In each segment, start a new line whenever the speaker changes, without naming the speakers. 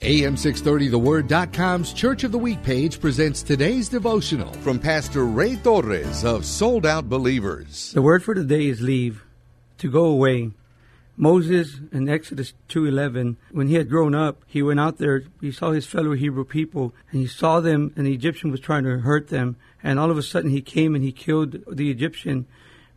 AM630TheWord.com's Church of the Week page presents today's devotional from Pastor Ray Torres of Sold Out Believers.
The word for today is leave, to go away. Moses in Exodus 2:11, when he had grown up, he went out there, he saw his fellow Hebrew people, and he saw them, and the Egyptian was trying to hurt them, and all of a sudden he came and he killed the Egyptian.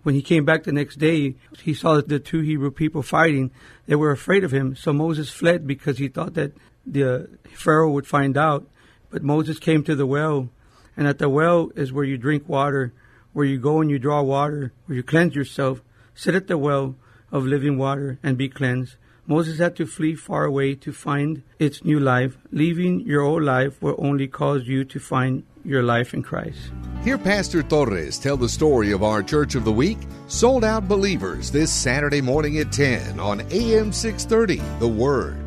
When he came back the next day, he saw the two Hebrew people fighting. They were afraid of him, so Moses fled because he thought that the Pharaoh would find out. But Moses came to the well, and at the well is where you drink water, where you go and you draw water, where you cleanse yourself. Sit at the well of living water and be cleansed. Moses had to flee far away to find its new life. Leaving your old life will only cause you to find your life in Christ.
Hear Pastor Torres tell the story of our Church of the Week, Sold Out Believers, this Saturday morning at 10 on AM 630, The Word.